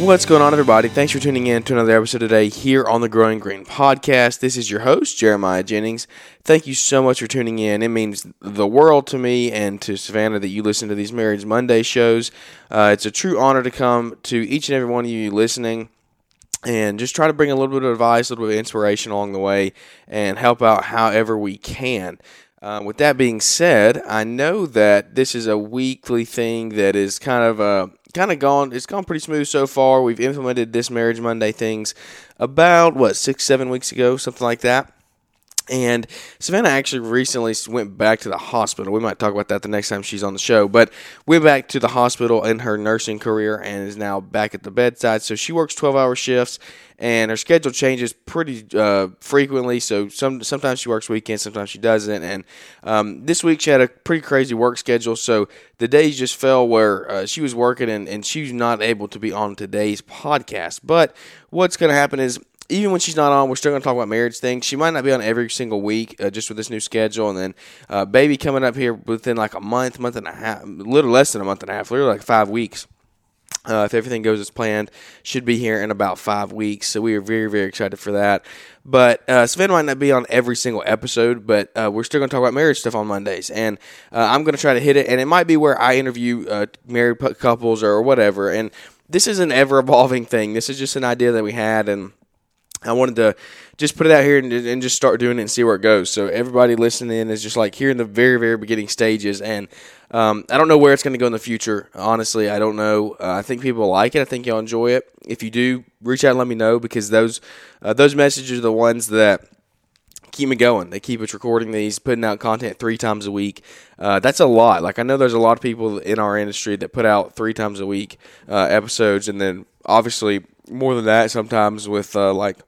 What's going on, everybody? Thanks for tuning in to another episode today here on the Growing Green podcast. This is your host, Jeremiah Jennings. Thank you so much for tuning in. It means the world to me and to Savannah that you listen to these Marriage Monday shows. Uh, it's a true honor to come to each and every one of you listening and just try to bring a little bit of advice, a little bit of inspiration along the way, and help out however we can. Uh, with that being said, I know that this is a weekly thing that is kind of a kind of gone. It's gone pretty smooth so far. We've implemented this Marriage Monday things about what six, seven weeks ago, something like that. And Savannah actually recently went back to the hospital. We might talk about that the next time she's on the show. But went back to the hospital in her nursing career and is now back at the bedside. So she works 12 hour shifts and her schedule changes pretty uh, frequently. So some sometimes she works weekends, sometimes she doesn't. And um, this week she had a pretty crazy work schedule. So the days just fell where uh, she was working and, and she was not able to be on today's podcast. But what's going to happen is even when she's not on, we're still going to talk about marriage things. She might not be on every single week uh, just with this new schedule. And then uh, baby coming up here within like a month, month and a half, a little less than a month and a half, literally like five weeks. Uh, if everything goes as planned, should be here in about five weeks. So we are very, very excited for that. But uh, Sven might not be on every single episode, but uh, we're still going to talk about marriage stuff on Mondays. And uh, I'm going to try to hit it. And it might be where I interview uh, married couples or whatever. And this is an ever evolving thing. This is just an idea that we had. And I wanted to just put it out here and, and, just start doing it and see where it goes. So everybody listening is just like here in the very, very beginning stages, and um, I don't know where it's going to go in the future. Honestly, I don't know. Uh, I think people like it. I think you'll enjoy it. If you do, reach out and let me know because those uh, those messages are the ones that keep me going. They keep us recording these, putting out content three times a week. Uh, that's a lot. Like I know there's a lot of people in our industry that put out three times a week uh, episodes, and then obviously more than that sometimes with uh, like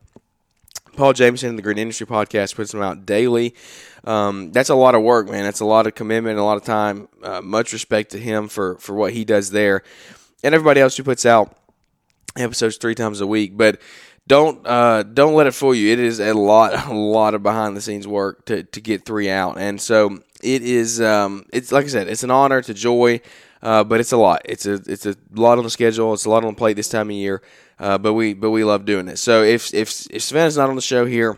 Paul Jamison, the Green Industry Podcast, puts them out daily. Um, that's a lot of work, man. That's a lot of commitment, a lot of time. Uh, much respect to him for for what he does there, and everybody else who puts out episodes three times a week. But don't uh, don't let it fool you. It is a lot, a lot of behind the scenes work to to get three out, and so it is. Um, it's like I said, it's an honor, it's a joy, uh, but it's a lot. It's a it's a lot on the schedule. It's a lot on the plate this time of year. Uh, but we but we love doing it. So if if if Savannah's not on the show here.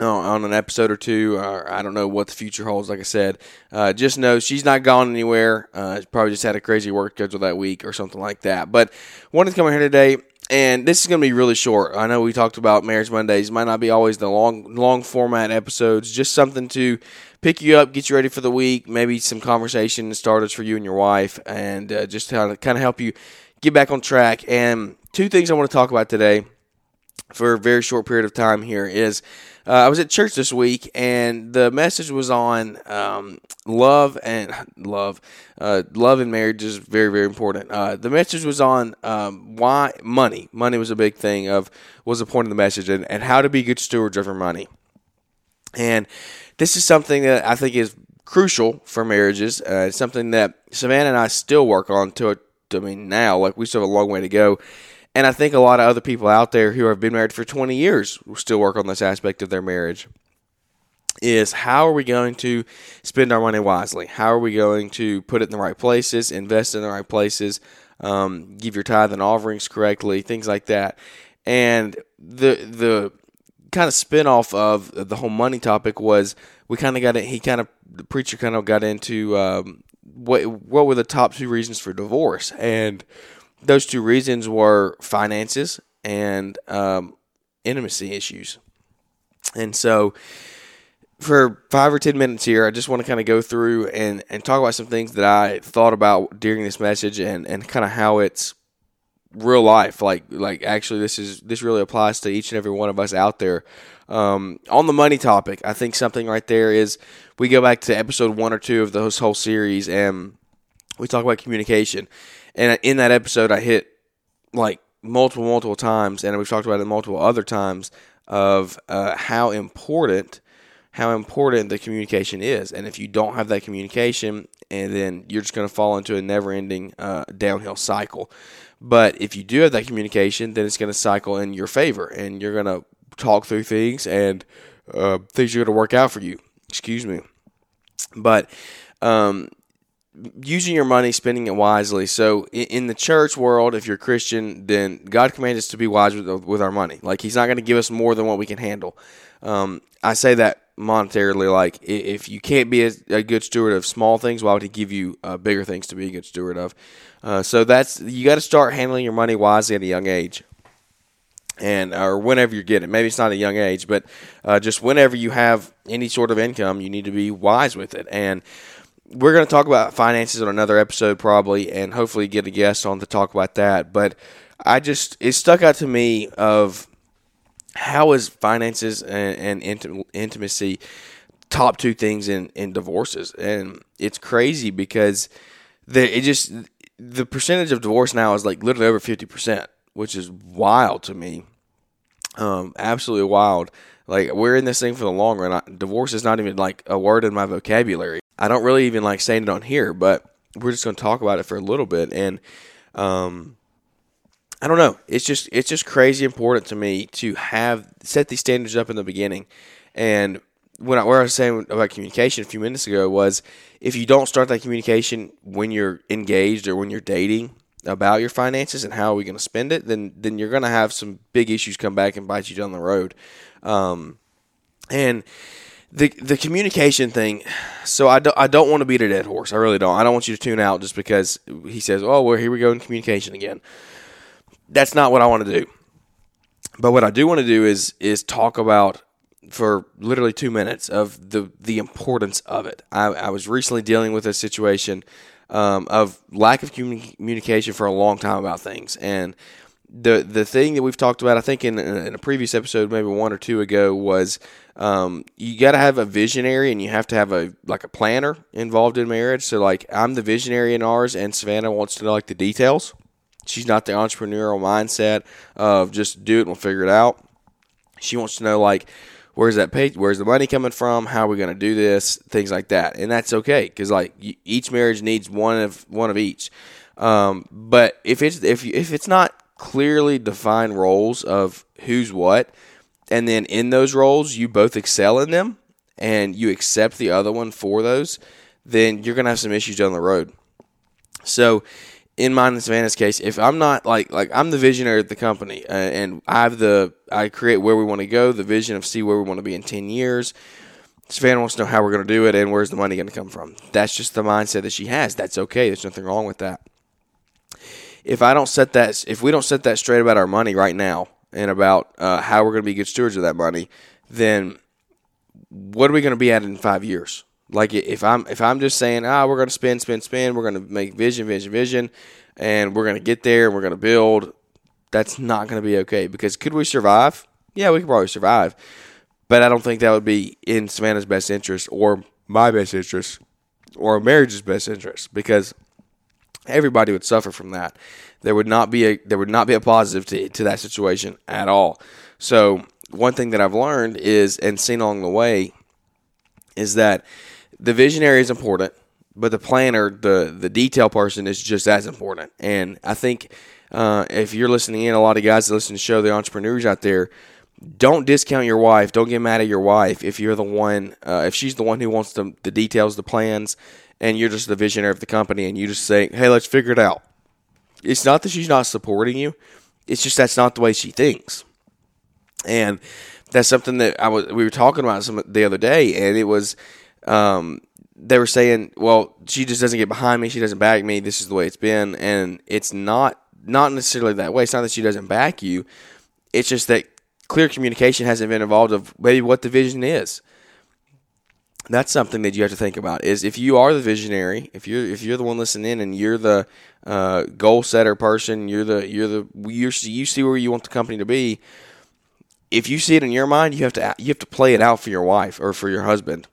Uh, on an episode or two, or I don't know what the future holds. Like I said, uh, just know she's not gone anywhere. Uh, probably just had a crazy work schedule that week or something like that. But wanted to come here today, and this is going to be really short. I know we talked about Marriage Mondays. Might not be always the long long format episodes. Just something to pick you up, get you ready for the week. Maybe some conversation starters for you and your wife, and uh, just of kind of help you get back on track. And two things I want to talk about today for a very short period of time here is uh, I was at church this week and the message was on um, love and love, uh, love and marriage is very very important. Uh, the message was on um, why money, money was a big thing of was the point of the message and, and how to be good stewards of your money. And this is something that I think is crucial for marriages. Uh, it's something that Savannah and I still work on to, I mean now, like we still have a long way to go and I think a lot of other people out there who have been married for 20 years still work on this aspect of their marriage. Is how are we going to spend our money wisely? How are we going to put it in the right places, invest in the right places, um, give your tithe and offerings correctly, things like that. And the the kind of spin off of the whole money topic was we kind of got it. He kind of the preacher kind of got into um, what what were the top two reasons for divorce and those two reasons were finances and um, intimacy issues. And so, for five or ten minutes here, I just want to kind of go through and, and talk about some things that I thought about during this message and, and kind of how it's real life. Like like actually, this is this really applies to each and every one of us out there. Um, on the money topic, I think something right there is we go back to episode one or two of this whole series and we talk about communication. And in that episode, I hit like multiple, multiple times, and we've talked about it multiple other times of uh, how important how important the communication is. And if you don't have that communication, and then you're just going to fall into a never-ending uh, downhill cycle. But if you do have that communication, then it's going to cycle in your favor, and you're going to talk through things, and uh, things are going to work out for you. Excuse me. But um, using your money, spending it wisely. So in the church world, if you're Christian, then God commands us to be wise with, with our money. Like He's not going to give us more than what we can handle. Um, I say that monetarily. Like if you can't be a, a, good steward of small things, why would He give you uh, bigger things to be a good steward of? Uh, so that's you got to start handling your money wisely at a young age. And or whenever you get it, maybe it's not a young age, but uh, just whenever you have any sort of income, you need to be wise with it. And we're going to talk about finances on another episode probably, and hopefully get a guest on to talk about that. But I just it stuck out to me of how is finances and, and intimacy top two things in, in divorces, and it's crazy because the it just the percentage of divorce now is like literally over fifty percent, which is wild to me. Um, absolutely wild. Like we're in this thing for the long run. I, divorce is not even like a word in my vocabulary. I don't really even like saying it on here, but we're just going to talk about it for a little bit. And um, I don't know. It's just it's just crazy important to me to have set these standards up in the beginning. And when I, where I was saying about communication a few minutes ago was if you don't start that communication when you're engaged or when you're dating about your finances and how are we going to spend it, then then you're going to have some big issues come back and bite you down the road. Um, and the the communication thing. So I don't I don't want to beat a dead horse. I really don't. I don't want you to tune out just because he says, "Oh, well, here we go in communication again." That's not what I want to do. But what I do want to do is is talk about for literally two minutes of the the importance of it. I, I was recently dealing with a situation um, of lack of communication for a long time about things, and the the thing that we've talked about, I think in, in a previous episode, maybe one or two ago, was um, you got to have a visionary and you have to have a like a planner involved in marriage. So like I'm the visionary in ours, and Savannah wants to know like the details. She's not the entrepreneurial mindset of just do it and we'll figure it out. She wants to know like where's that pay, where's the money coming from, how are we going to do this, things like that, and that's okay because like each marriage needs one of one of each. Um, but if it's if if it's not clearly defined roles of who's what, and then in those roles you both excel in them and you accept the other one for those, then you're gonna have some issues down the road. So, in mine and Savannah's case, if I'm not like like I'm the visionary of the company uh, and I have the I create where we want to go, the vision of see where we want to be in ten years. Savannah wants to know how we're going to do it and where's the money going to come from. That's just the mindset that she has. That's okay. There's nothing wrong with that if I don't set that, if we don't set that straight about our money right now and about uh, how we're going to be good stewards of that money, then what are we going to be at in five years? Like if I'm if I'm just saying, ah, we're going to spend, spend, spend, we're going to make vision, vision, vision, and we're going to get there and we're going to build. That's not going to be okay because could we survive? Yeah, we could probably survive, but I don't think that would be in Savannah's best interest or my best interest or marriage's best interest because everybody would suffer from that. There would not be a there would not be a positive to, to that situation at all. So one thing that I've learned is and seen along the way is that the visionary is important, but the planner, the the detail person is just as important. And I think uh, if you're listening in, a lot of guys that listen to the show, the entrepreneurs out there, don't discount your wife. Don't get mad at your wife if you're the one, uh, if she's the one who wants the, the details, the plans, and you're just the visionary of the company and you just say, hey, let's figure it out. It's not that she's not supporting you, it's just that's not the way she thinks. And that's something that I was we were talking about some the other day, and it was um, they were saying, well, she just doesn't get behind me, she doesn't back me. This is the way it's been, and it's not not necessarily that way. It's not that she doesn't back you. It's just that clear communication hasn't been involved of maybe what the vision is that's something that you have to think about is if you are the visionary if you're if you're the one listening in, and you're the uh, goal setter person you're the you're the you're, you see where you want the company to be if you see it in your mind you have to you have to play it out for your wife or for your husband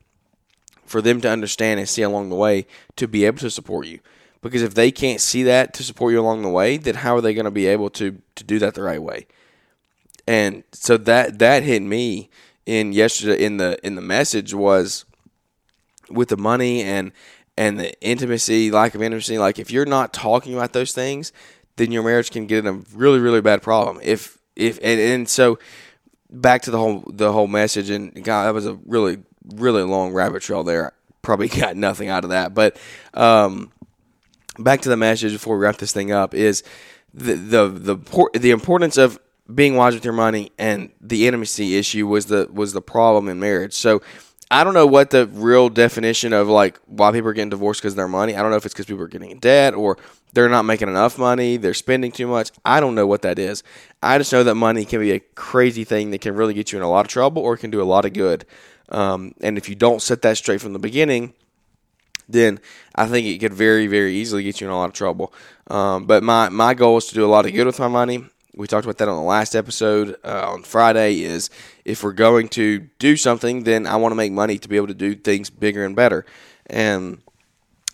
for them to understand and see along the way to be able to support you because if they can't see that to support you along the way then how are they going to be able to to do that the right way and so that that hit me in yesterday in the in the message was with the money and and the intimacy, lack of intimacy. Like if you're not talking about those things, then your marriage can get in a really really bad problem. If if and, and so back to the whole the whole message and God, that was a really really long rabbit trail there. Probably got nothing out of that, but um, back to the message before we wrap this thing up is the the the the importance of being wise with your money and the intimacy issue was the was the problem in marriage. So I don't know what the real definition of like why people are getting divorced because of their money. I don't know if it's because people are getting in debt or they're not making enough money, they're spending too much. I don't know what that is. I just know that money can be a crazy thing that can really get you in a lot of trouble or can do a lot of good. Um, and if you don't set that straight from the beginning, then I think it could very, very easily get you in a lot of trouble. Um, but my, my goal is to do a lot of good with my money. We talked about that on the last episode uh, on Friday. Is if we're going to do something, then I want to make money to be able to do things bigger and better. And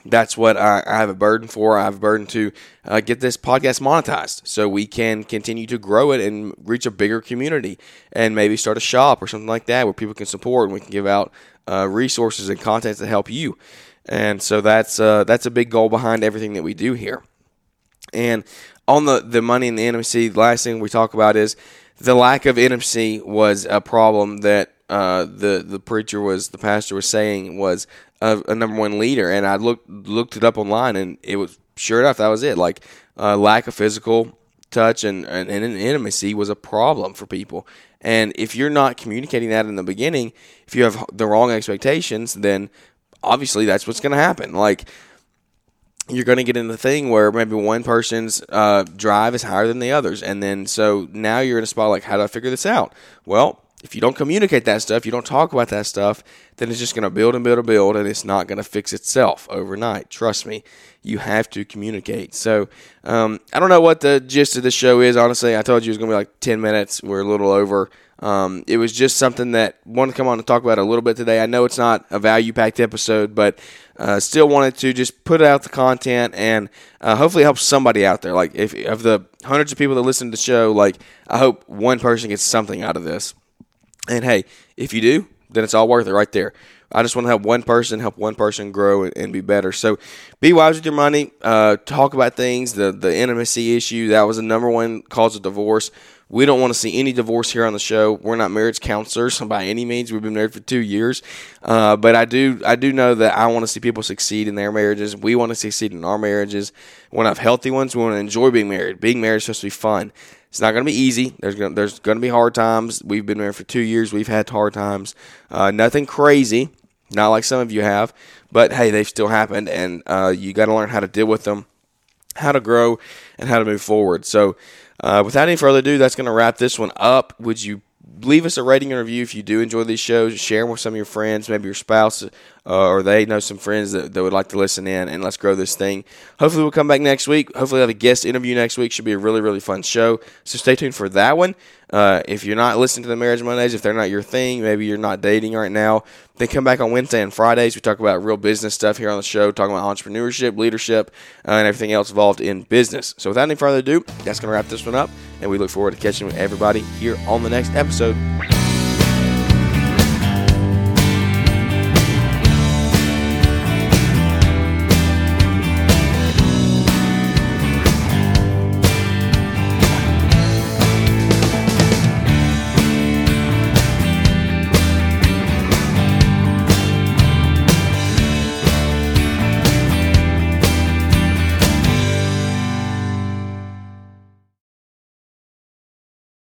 that's what I, I, have a burden for. I have a burden to uh, get this podcast monetized so we can continue to grow it and reach a bigger community and maybe start a shop or something like that where people can support and we can give out uh, resources and content to help you. And so that's uh, that's a big goal behind everything that we do here. And on the, the money and the intimacy, the last thing we talk about is the lack of intimacy was a problem that uh, the the preacher was the pastor was saying was a, a, number one leader, and I looked looked it up online, and it was sure enough that was it. Like uh, lack of physical touch and, and, and intimacy was a problem for people. And if you're not communicating that in the beginning, if you have the wrong expectations, then obviously that's what's going to happen. Like you're going to get in the thing where maybe one person's uh, drive is higher than the others, and then so now you're in a spot like, how do I figure this out? Well, if you don't communicate that stuff, you don't talk about that stuff, then it's just going to build and build and build, and it's not going to fix itself overnight. Trust me, you have to communicate. So um, I don't know what the gist of the show is. Honestly, I told you it was going to be like ten minutes. We're a little over. Um, it was just something that I wanted to come on and talk about a little bit today. I know it's not a value packed episode, but uh, still wanted to just put out the content and uh, hopefully help somebody out there. Like if of the hundreds of people that listen to the show, like I hope one person gets something out of this. And hey, if you do, then it's all worth it right there. I just want to help one person, help one person grow and be better. So be wise with your money. Uh, talk about things. The the intimacy issue that was the number one cause of divorce. We don't want to see any divorce here on the show. We're not marriage counselors by any means. We've been married for two years, uh, but I do I do know that I want to see people succeed in their marriages. We want to succeed in our marriages. We want to have healthy ones. We want to enjoy being married. Being married is supposed to be fun. It's not going to be easy. There's going there's going to be hard times. We've been married for two years. We've had hard times. Uh, nothing crazy, not like some of you have, but hey, they've still happened, and uh, you got to learn how to deal with them, how to grow, and how to move forward. So, uh, without any further ado, that's going to wrap this one up. Would you leave us a rating and review if you do enjoy these shows. Share them with some of your friends, maybe your spouse, uh, or they know some friends that, that would like to listen in, and let's grow this thing. Hopefully, we'll come back next week. Hopefully, we'll have a guest interview next week. Should be a really, really fun show. So stay tuned for that one. Uh, if you're not listening to the Marriage Mondays, if they're not your thing, maybe you're not dating right now, then come back on Wednesday and Fridays. We talk about real business stuff here on the show, talking about entrepreneurship, leadership, uh, and everything else involved in business. So without any further ado, that's going to wrap this one up, and we look forward to catching everybody here on the next episode.